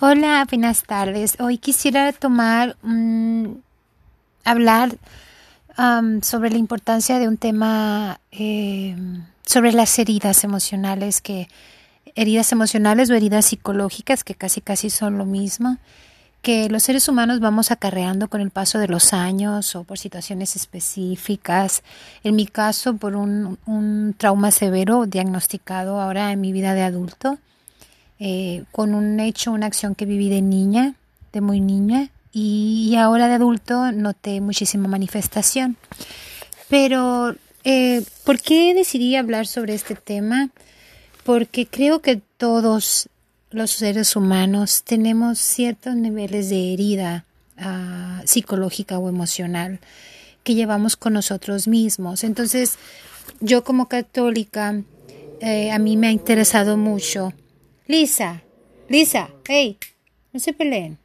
Hola, buenas tardes. Hoy quisiera tomar, hablar sobre la importancia de un tema eh, sobre las heridas emocionales, que heridas emocionales o heridas psicológicas, que casi casi son lo mismo, que los seres humanos vamos acarreando con el paso de los años o por situaciones específicas. En mi caso, por un trauma severo diagnosticado ahora en mi vida de adulto eh, con un hecho, una acción que viví de niña, de muy niña, y, ahora de adulto noté muchísima manifestación. Pero, eh, ¿por qué decidí hablar sobre este tema? Porque creo que todos los seres humanos tenemos ciertos niveles de herida ah, psicológica o emocional que llevamos con nosotros mismos. Entonces, yo como católica, eh, a mí me ha interesado mucho Lisa, Lisa, hey, no se peleen.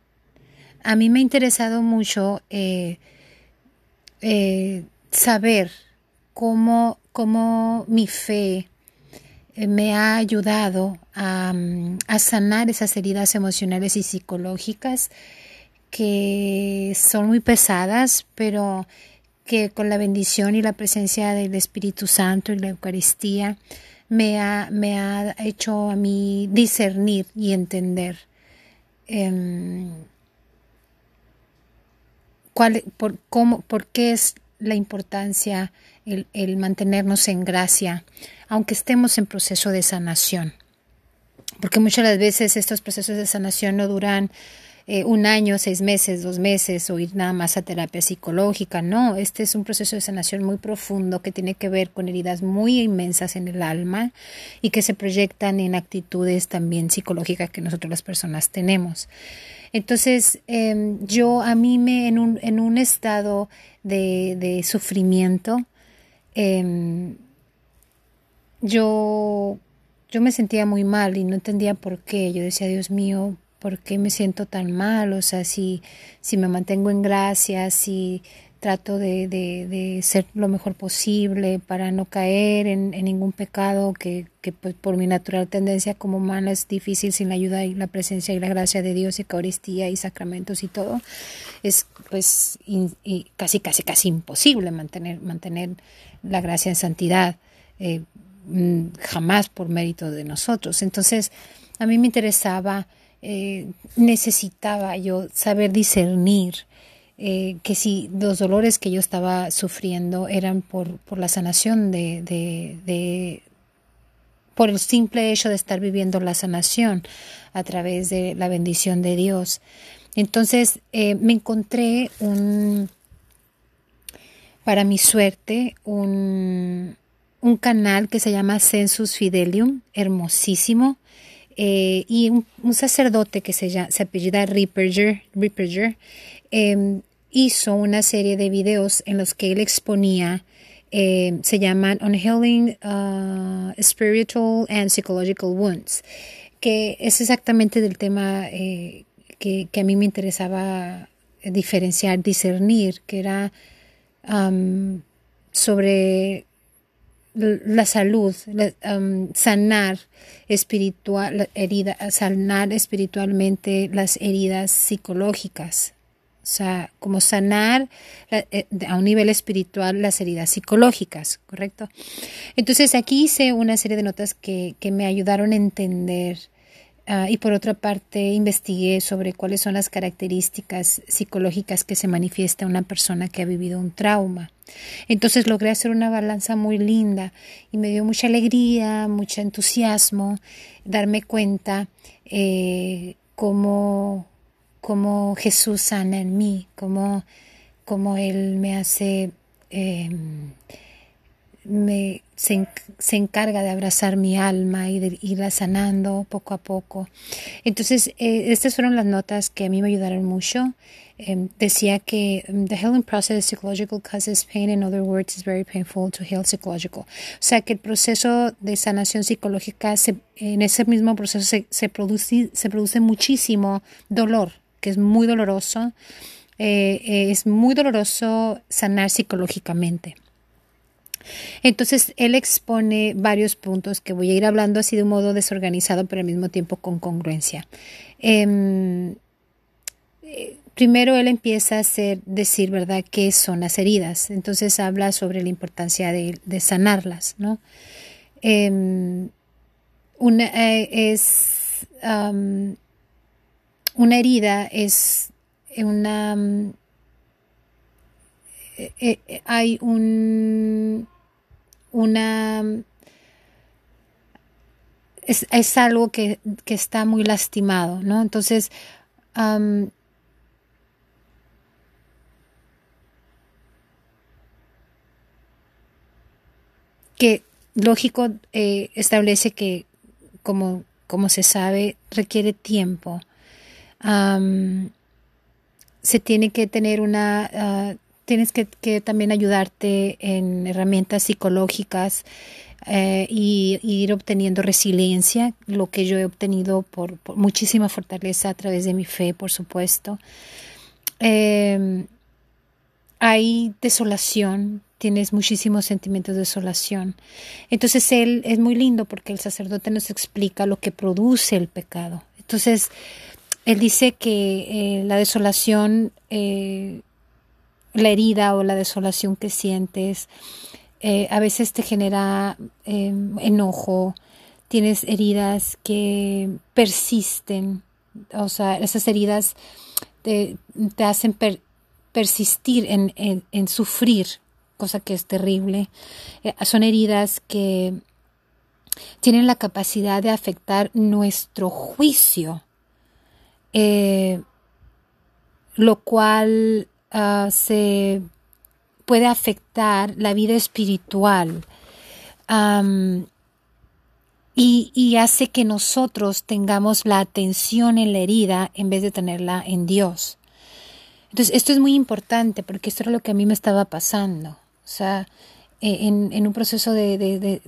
A mí me ha interesado mucho eh, eh, saber cómo, cómo, mi fe eh, me ha ayudado a, a, sanar esas heridas emocionales y psicológicas que son muy pesadas, pero que con la bendición y la presencia del Espíritu Santo y la Eucaristía me ha, me ha hecho a mí discernir y entender em, cuál, por, cómo, por qué es la importancia el, el mantenernos en gracia, aunque estemos en proceso de sanación. Porque muchas las veces estos procesos de sanación no duran eh, un año, seis meses, dos meses o ir nada más a terapia psicológica. No, este es un proceso de sanación muy profundo que tiene que ver con heridas muy inmensas en el alma y que se proyectan en actitudes también psicológicas que nosotros las personas tenemos. Entonces, em, yo a mí me, en un, en un estado de, de sufrimiento, em, yo, yo me sentía muy mal y no entendía por qué. Yo decía, Dios mío, ¿por qué me siento tan mal? O sea, si, si me mantengo en gracia, si trato de, de, de ser lo mejor posible para no caer en, en ningún pecado que, que pues, por mi natural tendencia como humana es difícil sin la ayuda y la presencia y la gracia de Dios y Eucaristía y sacramentos y todo, es pues casi, casi, casi imposible mantener, mantener la gracia en santidad. Eh, mm, jamás por mérito de nosotros. Entonces, a mí me interesaba eh, necesitaba yo saber discernir eh, que si los dolores que yo estaba sufriendo eran por, por la sanación de, de, por el simple hecho de estar viviendo la sanación a través de la bendición de Dios. Entonces eh, me encontré un, para mi suerte, un, un canal que se llama Census Fidelium, hermosísimo. Eh, y un, sacerdote que se, llama, se apellida Ripperger, em, hizo una serie de videos en los que él exponía, em, se llaman Unhealing uh, Spiritual and Psychological Wounds, que es exactamente del tema eh, que, a mí me interesaba diferenciar, discernir, que era sobre la salud, sanar espiritual, herida, sanar espiritualmente las heridas psicológicas. O sea, como sanar eh, a un nivel espiritual las heridas psicológicas, ¿correcto? Entonces aquí hice una serie de notas que, que me ayudaron a entender Ah, y por otra parte, investigué sobre cuáles son las características psicológicas que se manifiesta una persona que ha vivido un trauma. Entonces logré hacer una balanza muy linda y me dio mucha alegría, mucho entusiasmo darme cuenta eh, cómo, cómo, Jesús sana en mí, cómo, cómo Él me hace... Eh, me, se, encarga de abrazar mi alma y de irla sanando poco a poco. Entonces, eh, estas fueron las notas que a mí me ayudaron mucho. Em, decía que um, the healing process psychological causes pain. In other words, is very painful to heal psychological. O sea, que el proceso de sanación psicológica, en ese mismo proceso se, se, produce, se produce muchísimo dolor, que es muy doloroso. Eh, eh, es muy doloroso sanar psicológicamente. Entonces, él expone varios puntos que voy a ir hablando así de un modo desorganizado, pero al mismo tiempo con congruencia. Em, eh, primero, él empieza a decir, ¿verdad?, qué son las heridas. Entonces, habla sobre la importancia de, sanarlas, ¿no? Em, una, eh, es, una herida es una... Eh, hay un una es, algo que, está muy lastimado, ¿no? Entonces, que lógico eh, establece que, como, como se sabe, requiere tiempo. se tiene que tener una ah, tienes que, también ayudarte en herramientas psicológicas eh, y, ir obteniendo resiliencia, lo que yo he obtenido por, muchísima fortaleza a través de mi fe, por supuesto. Em, hay desolación, tienes muchísimos sentimientos de desolación. Entonces él es muy lindo porque el sacerdote nos explica lo que produce el pecado. Entonces, él dice que eh, la desolación eh, la herida o la desolación que sientes. Eh, a veces te genera em, enojo, tienes heridas que persisten, o sea, esas heridas te, hacen persistir en, sufrir, cosa que es terrible. Eh, son heridas que tienen la capacidad de afectar nuestro juicio, eh, lo cual Ah, se puede afectar la vida espiritual y, hace que nosotros tengamos la atención en la herida en vez de tenerla en Dios. Entonces, esto es muy importante porque esto era lo que a mí me estaba pasando. O sea, e, en, un proceso de,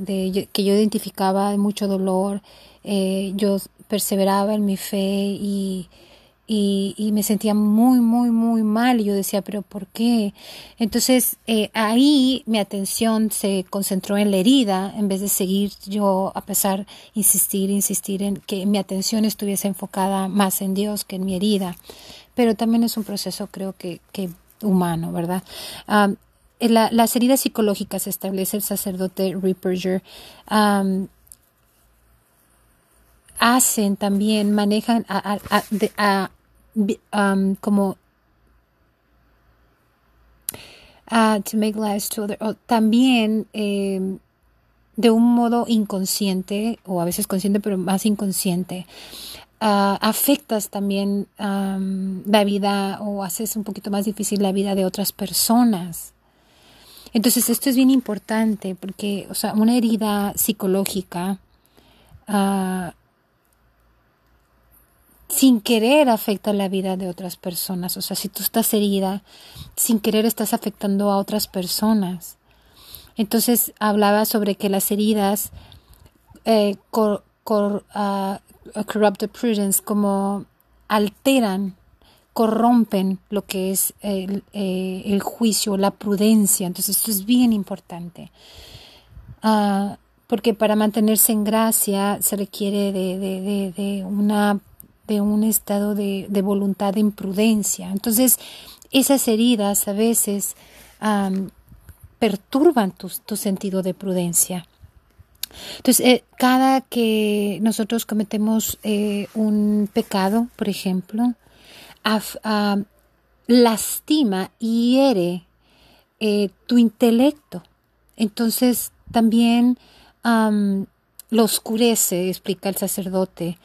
que yo identificaba mucho dolor, eh, yo perseveraba en mi fe y, y, me sentía muy, muy, muy mal. Y yo decía, pero ¿por qué? Entonces eh, ahí mi atención se concentró en la herida en vez de seguir yo, a pesar, insistir, insistir en que mi atención estuviese enfocada más en Dios que en mi herida. Pero también es un proceso, creo que, que humano, ¿verdad? las heridas psicológicas establece el sacerdote Ripperger. hacen también, manejan a, um, como uh, to make lies to other, también eh, de un modo inconsciente o a veces consciente pero más inconsciente uh, afectas también um, la vida o haces un poquito más difícil la vida de otras personas. Entonces esto es bien importante porque o sea una herida psicológica uh, sin querer afecta la vida de otras personas. O sea, si tú estás herida, sin querer estás afectando a otras personas. Entonces hablaba sobre que las heridas eh, cor, uh, corrupted prudence como alteran, corrompen lo que es el, eh, el juicio, la prudencia. Entonces esto es bien importante. Uh, porque para mantenerse en gracia se requiere de, de una de un estado de, voluntad de imprudencia. Entonces, esas heridas a veces perturban tu, sentido de prudencia. Entonces, eh, cada que nosotros cometemos eh, un pecado, por ejemplo, lastima y hiere eh, tu intelecto. Entonces, también lo oscurece, explica el sacerdote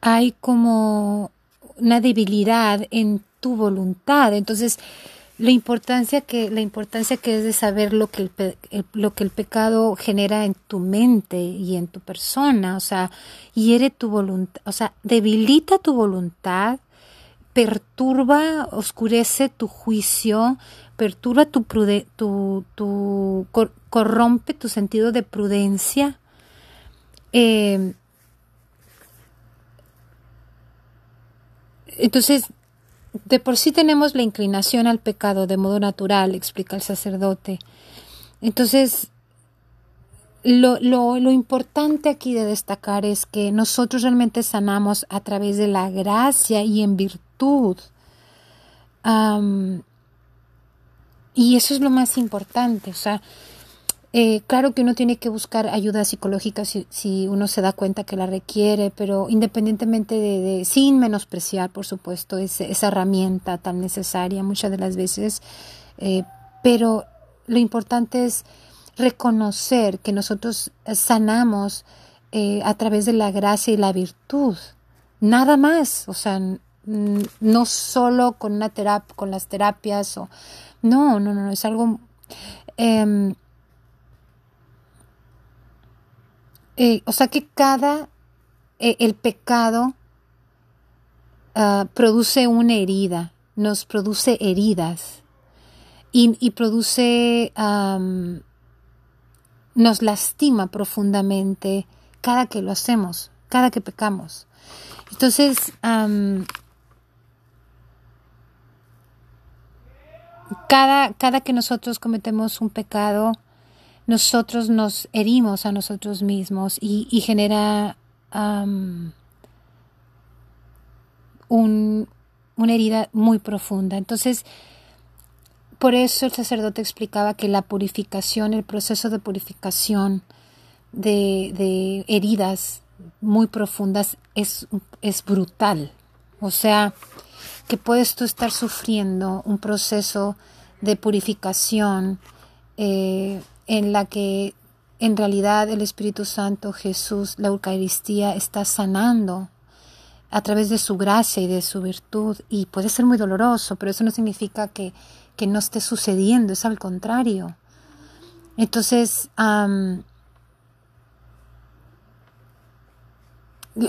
hay como una debilidad en tu voluntad. Entonces, la importancia que, la importancia que es de saber lo que el, lo que el pecado genera en tu mente y en tu persona, o sea, hiere tu voluntad, o sea, debilita tu voluntad, perturba, oscurece tu juicio, perturba tu, tu, tu corrompe tu sentido de prudencia. Eh, Entonces, de por sí tenemos la inclinación al pecado de modo natural, explica el sacerdote. Entonces, lo, lo, lo, importante aquí de destacar es que nosotros realmente sanamos a través de la gracia y en virtud. y eso es lo más importante. O sea, eh, claro que uno tiene que buscar ayuda psicológica si, si, uno se da cuenta que la requiere, pero independientemente de, sin menospreciar, por supuesto, esa herramienta tan necesaria muchas de las veces, eh, pero lo importante es reconocer que nosotros sanamos eh, a través de la gracia y la virtud. Nada más, o sea, no solo con una terapia, con las terapias o no, no, no, es algo eh, o sea que cada eh, el pecado ah, produce una herida, nos produce heridas y, produce nos lastima profundamente cada que lo hacemos, cada que pecamos. Entonces, cada, cada que nosotros cometemos un pecado, nosotros nos herimos a nosotros mismos y, genera un, una herida muy profunda. Entonces, por eso el sacerdote explicaba que la purificación, el proceso de purificación de, heridas muy profundas es, es brutal. O sea, que puedes tú estar sufriendo un proceso de purificación eh, en la que en realidad el Espíritu Santo, Jesús, la Eucaristía está sanando a través de su gracia y de su virtud y puede ser muy doloroso, pero eso no significa que que no esté sucediendo, es al contrario. Entonces,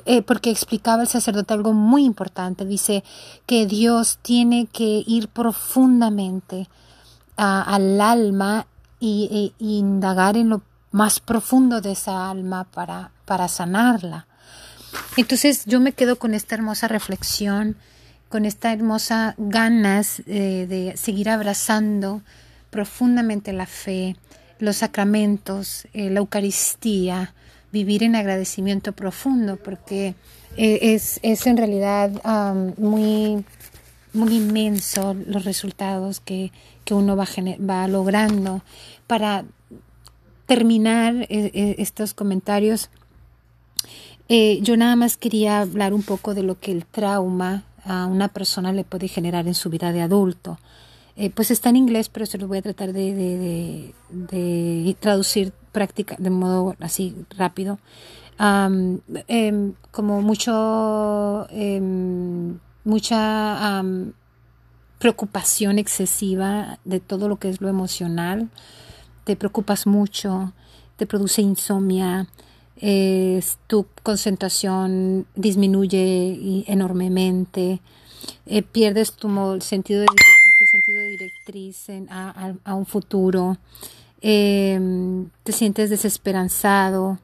eh, porque explicaba el sacerdote algo muy importante, dice que Dios tiene que ir profundamente al alma y, indagar en lo más profundo de esa alma para, para sanarla. Entonces yo me quedo con esta hermosa reflexión con esta hermosa ganas eh, de seguir abrazando profundamente la fe, los sacramentos, eh, la Eucaristía, vivir en agradecimiento profundo, porque eh, es, es, en realidad muy, muy inmenso los resultados que, que uno va, va logrando. Para terminar estos comentarios, yo nada más quería hablar un poco de lo que el trauma a una persona le puede generar en su vida de adulto. Eh, pues está en inglés, pero se lo voy a tratar de, de, traducir práctica de modo así rápido. Em, como mucho, em, mucha preocupación excesiva de todo lo que es lo emocional, te preocupas mucho, te produce insomnia, tu concentración disminuye enormemente, eh, pierdes tu sentido de, sentido directriz a, un futuro, em, te sientes desesperanzado,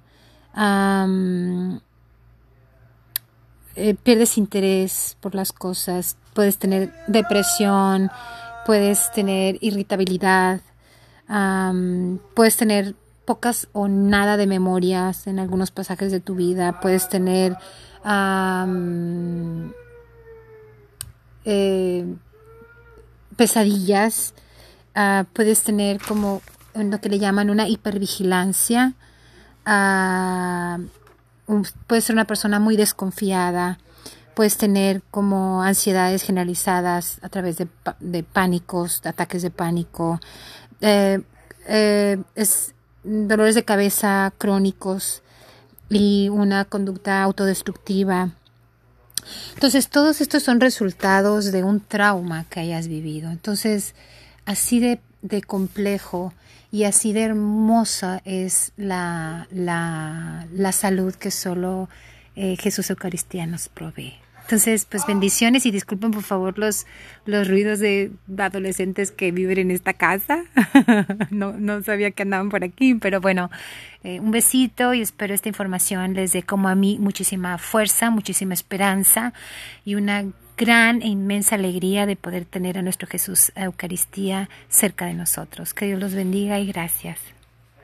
eh, pierdes interés por las cosas, puedes tener depresión, puedes tener irritabilidad, puedes tener pocas o nada de memorias en algunos pasajes de tu vida. Puedes tener eh, pesadillas, ah, puedes tener como lo que le llaman una hipervigilancia, uh, puedes ser una persona muy desconfiada, puedes tener como ansiedades generalizadas a través de, de pánicos, ataques de pánico. Eh, eh, es, dolores de cabeza crónicos y una conducta autodestructiva. Entonces, todos estos son resultados de un trauma que hayas vivido. Entonces, así de, complejo y así de hermosa es la, la, la salud que solo eh, Jesús Eucaristía nos provee. Entonces, pues bendiciones y disculpen por favor los, los ruidos de adolescentes que viven en esta casa. no, no sabía que andaban por aquí, pero bueno, eh, un besito y espero esta información les dé como a mí muchísima fuerza, muchísima esperanza y una gran e inmensa alegría de poder tener a nuestro Jesús Eucaristía cerca de nosotros. Que Dios los bendiga y gracias.